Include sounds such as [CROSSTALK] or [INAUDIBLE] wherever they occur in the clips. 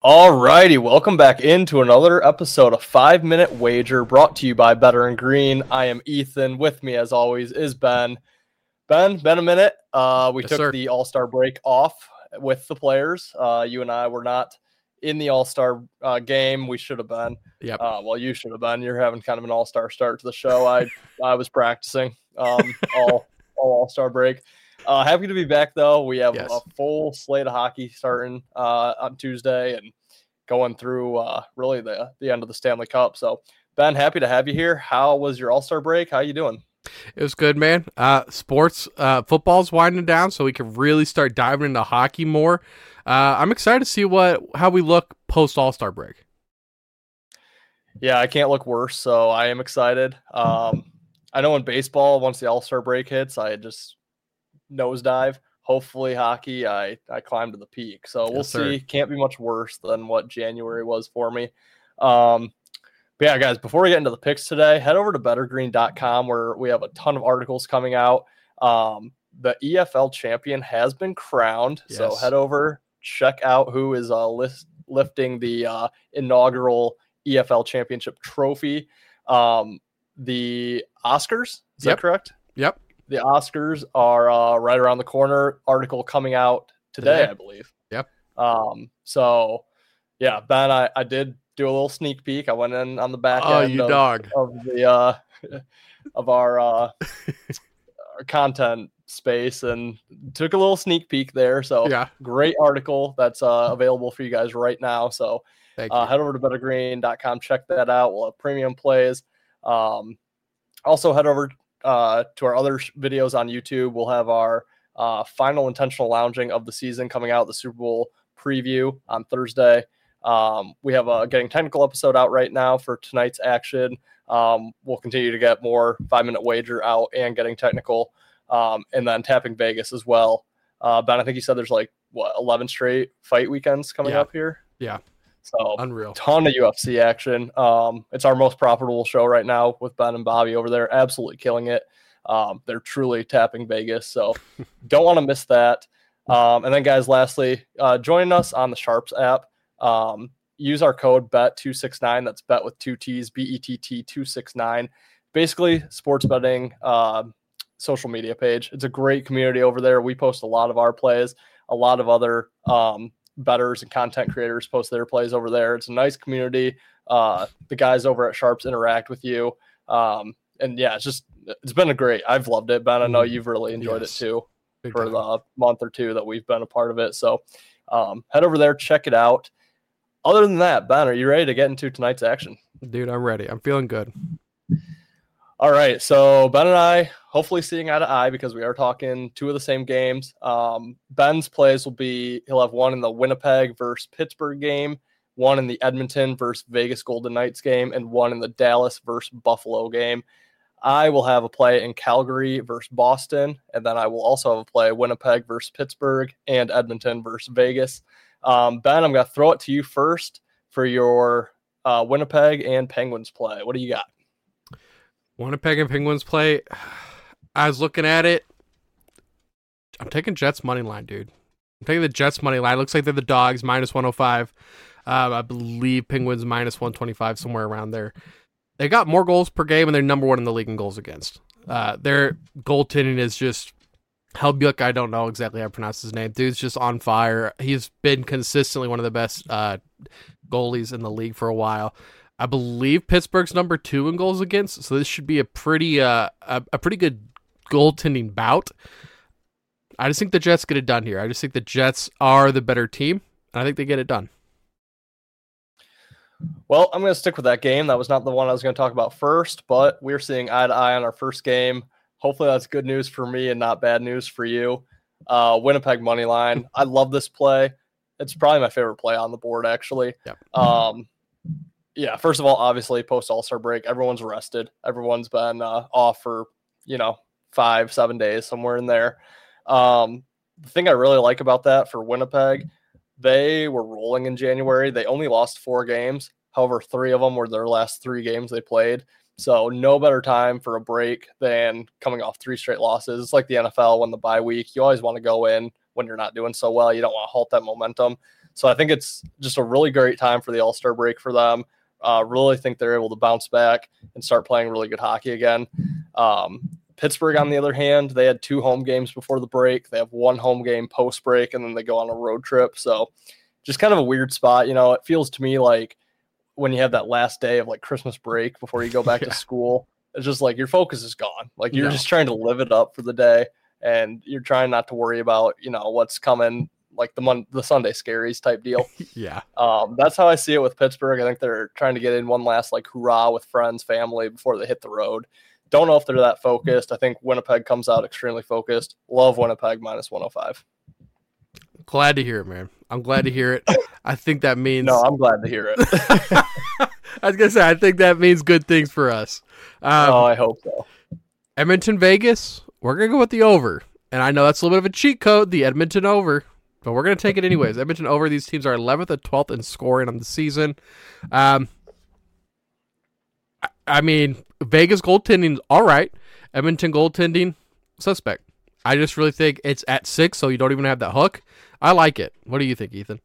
All righty, welcome back into another episode of Five Minute Wager brought to you by Bettor in Green. I am Ethan. With me, as always, is Ben. Ben, been a minute. Uh, we Yes, took sir. the All Star break off with the players. Uh, you and I were not in the All Star uh, game. We should have been. Yep. Uh, well, you should have been. You're having kind of an All Star start to the show. I I was practicing um, all all All Star break. Uh, happy to be back though. We have Yes. a full slate of hockey starting uh, on Tuesday and going through uh, really the the end of the Stanley Cup. So Ben, happy to have you here. How was your All Star break? How you doing? It was good, man. Uh, sports, uh, football's winding down, so we can really start diving into hockey more. Uh, I'm excited to see what how we look post All Star break. Yeah, I can't look worse, so I am excited. Um, I know in baseball, once the All Star break hits, I just nosedive. Hopefully, hockey, I I climbed to the peak. So we'll Yes, sir. see. Can't be much worse than what January was for me. Um, but yeah, guys, before we get into the picks today, head over to bettorgreen.com where we have a ton of articles coming out. Um, the EFL champion has been crowned. So head over, check out who is uh, list, lifting the uh, inaugural EFL championship trophy. Um, the Oscars, is Yep. that correct? Yep. The Oscars are uh, right around the corner. Article coming out today, Today. I believe. Yep. Um, so yeah, Ben, I, I did do a little sneak peek. I went in on the back Oh, end of, dog! of the uh [LAUGHS] of our uh our content space and took a little sneak peek there. So Yeah, great article that's uh, available for you guys right now. So thank you. uh, head over to bettorgreen.com, check that out. We'll have premium plays. Um, also, head over uh, to our other sh- videos on YouTube. We'll have our uh, final intentional lounging of the season coming out, the Super Bowl preview on Thursday. Um, we have a getting technical episode out right now for tonight's action. Um, we'll continue to get more five minute wager out and getting technical, um, and then tapping Vegas as well. Uh, ben, I think you said there's like what 11 straight fight weekends coming Yeah. up here. Yeah. So Unreal. ton of UFC action. Um, it's our most profitable show right now with Ben and Bobby over there, absolutely killing it. Um, they're truly tapping Vegas, so [LAUGHS] don't want to miss that. Um, and then, guys, lastly, uh, join us on the Sharpz app. Um, use our code BETT269. That's bet with two T's, B E T T 269. Basically, sports betting um social media page. It's a great community over there. We post a lot of our plays, a lot of other um, betters and content creators post their plays over there. It's a nice community. Uh, the guys over at Sharpz interact with you. Um, and yeah, it's just it's been a great. I've loved it, Ben. I know Mhm. you've really enjoyed Yes. it too Big for time. the month or two that we've been a part of it. So um, head over there, check it out. Other than that, Ben, are you ready to get into tonight's action? Dude, I'm ready. I'm feeling good. All right. So Ben and I hopefully seeing eye to eye because we are talking two of the same games. Um, Ben's plays will be he'll have one in the Winnipeg versus Pittsburgh game, one in the Edmonton versus Vegas Golden Knights game, and one in the Dallas versus Buffalo game. I will have a play in Calgary versus Boston, and then I will also have a play Winnipeg versus Pittsburgh and Edmonton versus Vegas. Um, ben, I'm going to throw it to you first for your uh, Winnipeg and Penguins play. What do you got? Winnipeg and Penguins play. [SIGHS] I was looking at it. I'm taking Jets money line, dude. I'm taking the Jets money line. looks like they're the dogs minus 105. Um, I believe Penguins minus 125 somewhere around there. They got more goals per game and they're number one in the league in goals against. Uh, their goaltending is just Hellebuyck. I don't know exactly how to pronounce his name. Dude's just on fire. He's been consistently one of the best uh, goalies in the league for a while. I believe Pittsburgh's number two in goals against, so this should be a pretty uh a, a pretty good goaltending bout. I just think the Jets get it done here. I just think the Jets are the better team, and I think they get it done. Well, I'm going to stick with that game. That was not the one I was going to talk about first, but we're seeing eye to eye on our first game. Hopefully, that's good news for me and not bad news for you. Uh, Winnipeg money line. I love this play. It's probably my favorite play on the board, actually. Yep. Um, yeah. First of all, obviously, post All Star break, everyone's rested. Everyone's been uh, off for you know five, seven days, somewhere in there. Um, the thing I really like about that for Winnipeg, they were rolling in January. They only lost four games. However, three of them were their last three games they played. So no better time for a break than coming off three straight losses. It's like the NFL when the bye week. You always want to go in when you're not doing so well. You don't want to halt that momentum. So I think it's just a really great time for the All Star break for them. Uh, really think they're able to bounce back and start playing really good hockey again. Um, Pittsburgh, on the other hand, they had two home games before the break. They have one home game post break, and then they go on a road trip. So, just kind of a weird spot. You know, it feels to me like when you have that last day of like Christmas break before you go back [LAUGHS] yeah. to school, it's just like your focus is gone. Like you're no. just trying to live it up for the day, and you're trying not to worry about you know what's coming like the mon- the Sunday scaries type deal. [LAUGHS] yeah. Um, that's how I see it with Pittsburgh. I think they're trying to get in one last like hurrah with friends, family before they hit the road. Don't know if they're that focused. I think Winnipeg comes out extremely focused. Love Winnipeg minus 105. Glad to hear it, man. I'm glad to hear it. I think that means No, I'm glad to hear it. [LAUGHS] I was gonna say I think that means good things for us. Um, oh, I hope so. Edmonton Vegas, we're gonna go with the over. And I know that's a little bit of a cheat code, the Edmonton over, but we're gonna take it anyways. Edmonton over. These teams are 11th and 12th in scoring on the season. Um, I mean, Vegas goaltending all right. Edmonton goaltending suspect. I just really think it's at six, so you don't even have that hook. I like it. What do you think, Ethan?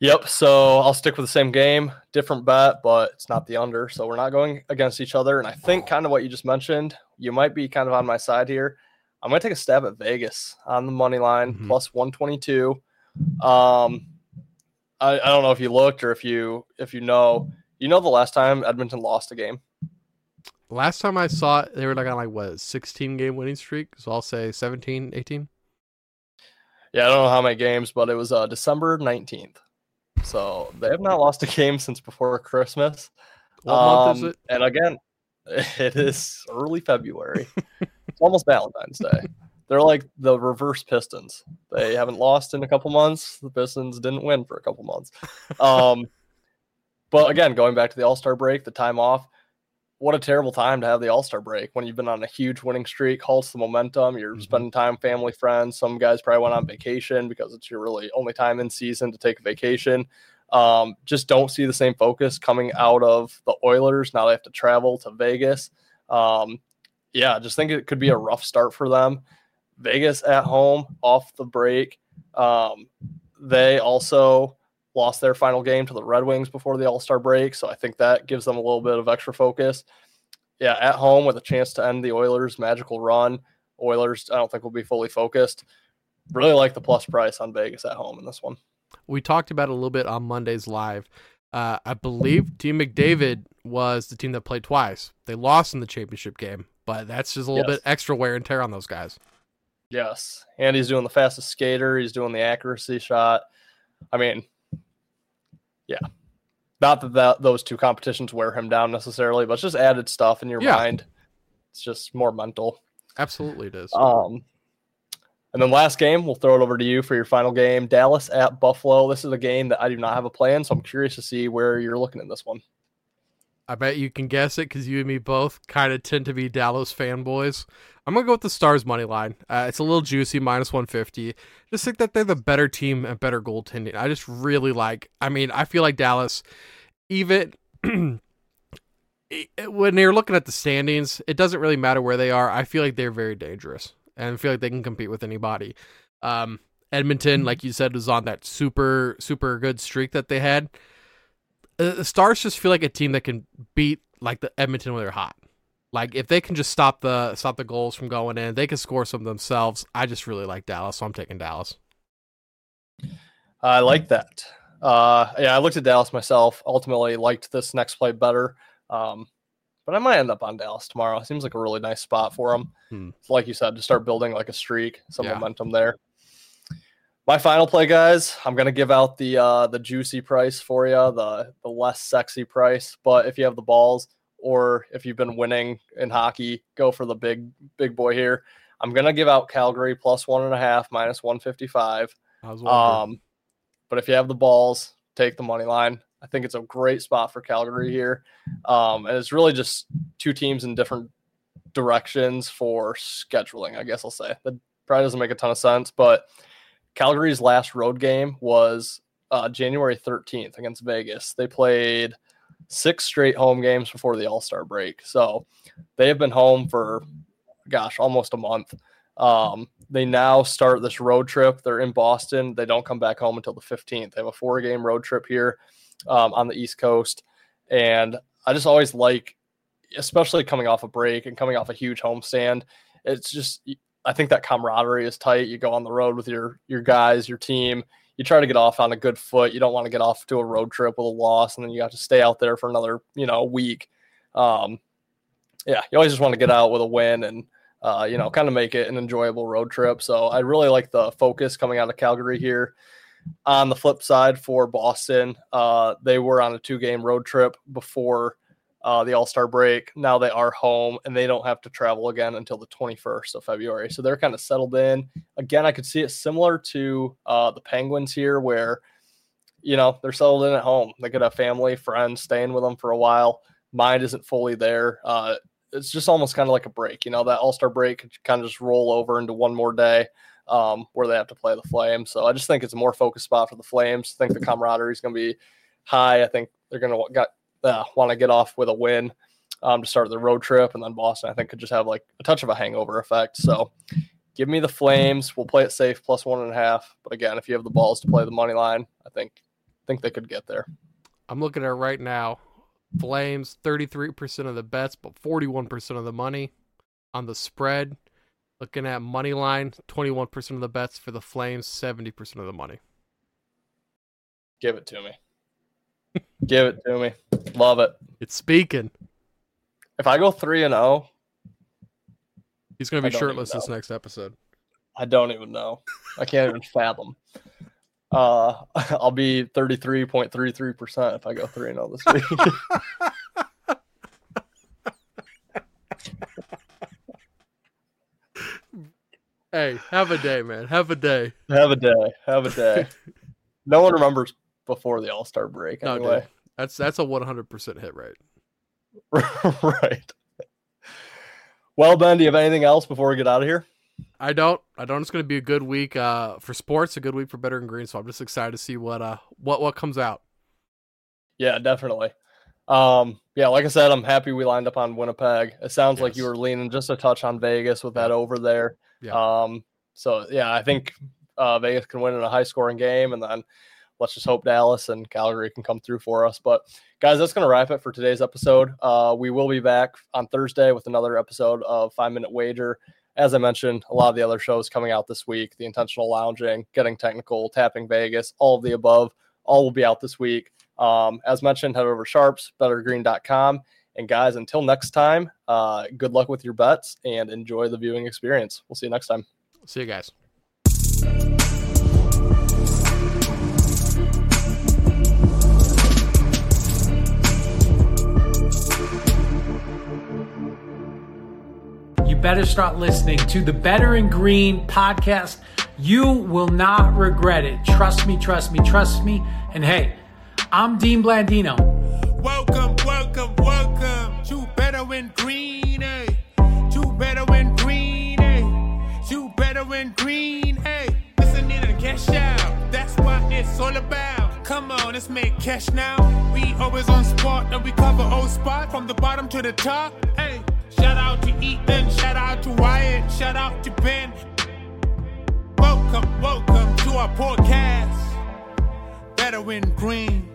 Yep. So I'll stick with the same game, different bet, but it's not the under. So we're not going against each other. And I think kind of what you just mentioned, you might be kind of on my side here. I'm going to take a stab at Vegas on the money line mm-hmm. plus 122. Um, I, I don't know if you looked or if you if you know you know the last time Edmonton lost a game? Last time I saw it, they were like on like what 16 game winning streak. So I'll say 17, 18. Yeah, I don't know how many games, but it was uh, December 19th. So they have not lost a game since before Christmas. What um, month is um, it? And again, [LAUGHS] it is early February. [LAUGHS] it's almost Valentine's Day. [LAUGHS] They're like the reverse Pistons. They haven't lost in a couple months. The Pistons didn't win for a couple months. Um, [LAUGHS] but again, going back to the All Star break, the time off, what a terrible time to have the All Star break when you've been on a huge winning streak, halts the momentum. You're mm-hmm. spending time, family, friends. Some guys probably went on vacation because it's your really only time in season to take a vacation. Um, just don't see the same focus coming out of the Oilers. Now they have to travel to Vegas. Um, yeah, just think it could be a rough start for them. Vegas at home off the break. Um, they also lost their final game to the Red Wings before the All Star break. So I think that gives them a little bit of extra focus. Yeah, at home with a chance to end the Oilers' magical run. Oilers, I don't think will be fully focused. Really like the plus price on Vegas at home in this one. We talked about a little bit on Monday's live. Uh, I believe Team McDavid was the team that played twice. They lost in the championship game, but that's just a little yes. bit extra wear and tear on those guys. Yes. And he's doing the fastest skater. He's doing the accuracy shot. I mean, yeah. Not that, that those two competitions wear him down necessarily, but it's just added stuff in your yeah. mind. It's just more mental. Absolutely, it is. Um, and then last game, we'll throw it over to you for your final game. Dallas at Buffalo. This is a game that I do not have a plan, so I'm curious to see where you're looking in this one. I bet you can guess it because you and me both kind of tend to be Dallas fanboys. I'm gonna go with the Stars money line. Uh, it's a little juicy, minus 150. Just think that they're the better team and better goaltending. I just really like. I mean, I feel like Dallas, even [CLEARS THROAT] when you're looking at the standings, it doesn't really matter where they are. I feel like they're very dangerous and I feel like they can compete with anybody. Um, Edmonton, like you said, was on that super super good streak that they had. Uh, the Stars just feel like a team that can beat like the Edmonton when they're hot. Like if they can just stop the stop the goals from going in, they can score some themselves. I just really like Dallas, so I'm taking Dallas. I like that. Uh, yeah, I looked at Dallas myself. Ultimately, liked this next play better. Um, but I might end up on Dallas tomorrow. Seems like a really nice spot for them. Hmm. Like you said, to start building like a streak, some yeah. momentum there. My final play, guys. I'm gonna give out the uh, the juicy price for you, the the less sexy price. But if you have the balls, or if you've been winning in hockey, go for the big big boy here. I'm gonna give out Calgary plus one and a half, minus one fifty five. Um, but if you have the balls, take the money line. I think it's a great spot for Calgary here, um, and it's really just two teams in different directions for scheduling. I guess I'll say that probably doesn't make a ton of sense, but Calgary's last road game was uh, January 13th against Vegas. They played six straight home games before the All Star break. So they have been home for, gosh, almost a month. Um, they now start this road trip. They're in Boston. They don't come back home until the 15th. They have a four game road trip here um, on the East Coast. And I just always like, especially coming off a break and coming off a huge homestand, it's just, I think that camaraderie is tight. You go on the road with your your guys, your team. You try to get off on a good foot. You don't want to get off to a road trip with a loss, and then you have to stay out there for another, you know, week. Um, yeah, you always just want to get out with a win and uh, you know, kind of make it an enjoyable road trip. So I really like the focus coming out of Calgary here. On the flip side, for Boston, uh, they were on a two game road trip before uh, the All Star break. Now they are home and they don't have to travel again until the 21st of February. So they're kind of settled in. Again, I could see it similar to uh, the Penguins here, where, you know, they're settled in at home. They could have family, friends staying with them for a while. Mind isn't fully there. Uh, it's just almost kind of like a break. You know, that All Star break could kind of just roll over into one more day um, where they have to play the Flames. So I just think it's a more focused spot for the Flames. I think the camaraderie is going to be high. I think they're going to got uh, want to get off with a win um, to start the road trip, and then Boston I think could just have like a touch of a hangover effect. So give me the Flames. We'll play it safe plus one and a half. But again, if you have the balls to play the money line, I think think they could get there. I'm looking at it right now. Flames 33% of the bets, but 41% of the money on the spread. Looking at money line, 21% of the bets for the Flames, 70% of the money. Give it to me. Give it to me. Love it. It's speaking. If I go 3 and 0, he's going to be shirtless this next episode. I don't even know. I can't even fathom. Uh, [LAUGHS] I'll be 33.33% if I go 3 and 0 this week. [LAUGHS] hey, have a day, man. Have a day. Have a day. Have a day. [LAUGHS] no one remembers before the All Star break. Anyway. No, that's that's a 100% hit rate. [LAUGHS] right. Well, Ben, do you have anything else before we get out of here? I don't. I don't. It's going to be a good week uh, for sports. A good week for Betting Green. So I'm just excited to see what uh what what comes out. Yeah, definitely. Um, yeah, like I said, I'm happy we lined up on Winnipeg. It sounds yes. like you were leaning just a touch on Vegas with that over there. Yeah. Um, so yeah, I think uh, Vegas can win in a high scoring game, and then let's just hope Dallas and Calgary can come through for us. But guys, that's going to wrap it for today's episode. Uh, we will be back on Thursday with another episode of Five Minute Wager as I mentioned, a lot of the other shows coming out this week, the intentional lounging, getting technical, tapping Vegas, all of the above, all will be out this week. Um, as mentioned, head over Sharpz, bettorgreen.com. And guys, until next time, uh, good luck with your bets and enjoy the viewing experience. We'll see you next time. See you guys. Better start listening to the Bettor in Green podcast. You will not regret it. Trust me, trust me, trust me. And hey, I'm Dean Blandino. Welcome, welcome, welcome to Bettor in Green. Eh? To Bettor in Green. Eh? To Bettor in Green. Eh? listen in and cash out. That's what it's all about. Come on, let's make cash now. We always on spot and we cover old spot from the bottom to the top. Shout out to Ethan, shout out to Wyatt, shout out to Ben. Welcome, welcome to our podcast. Bettor in green.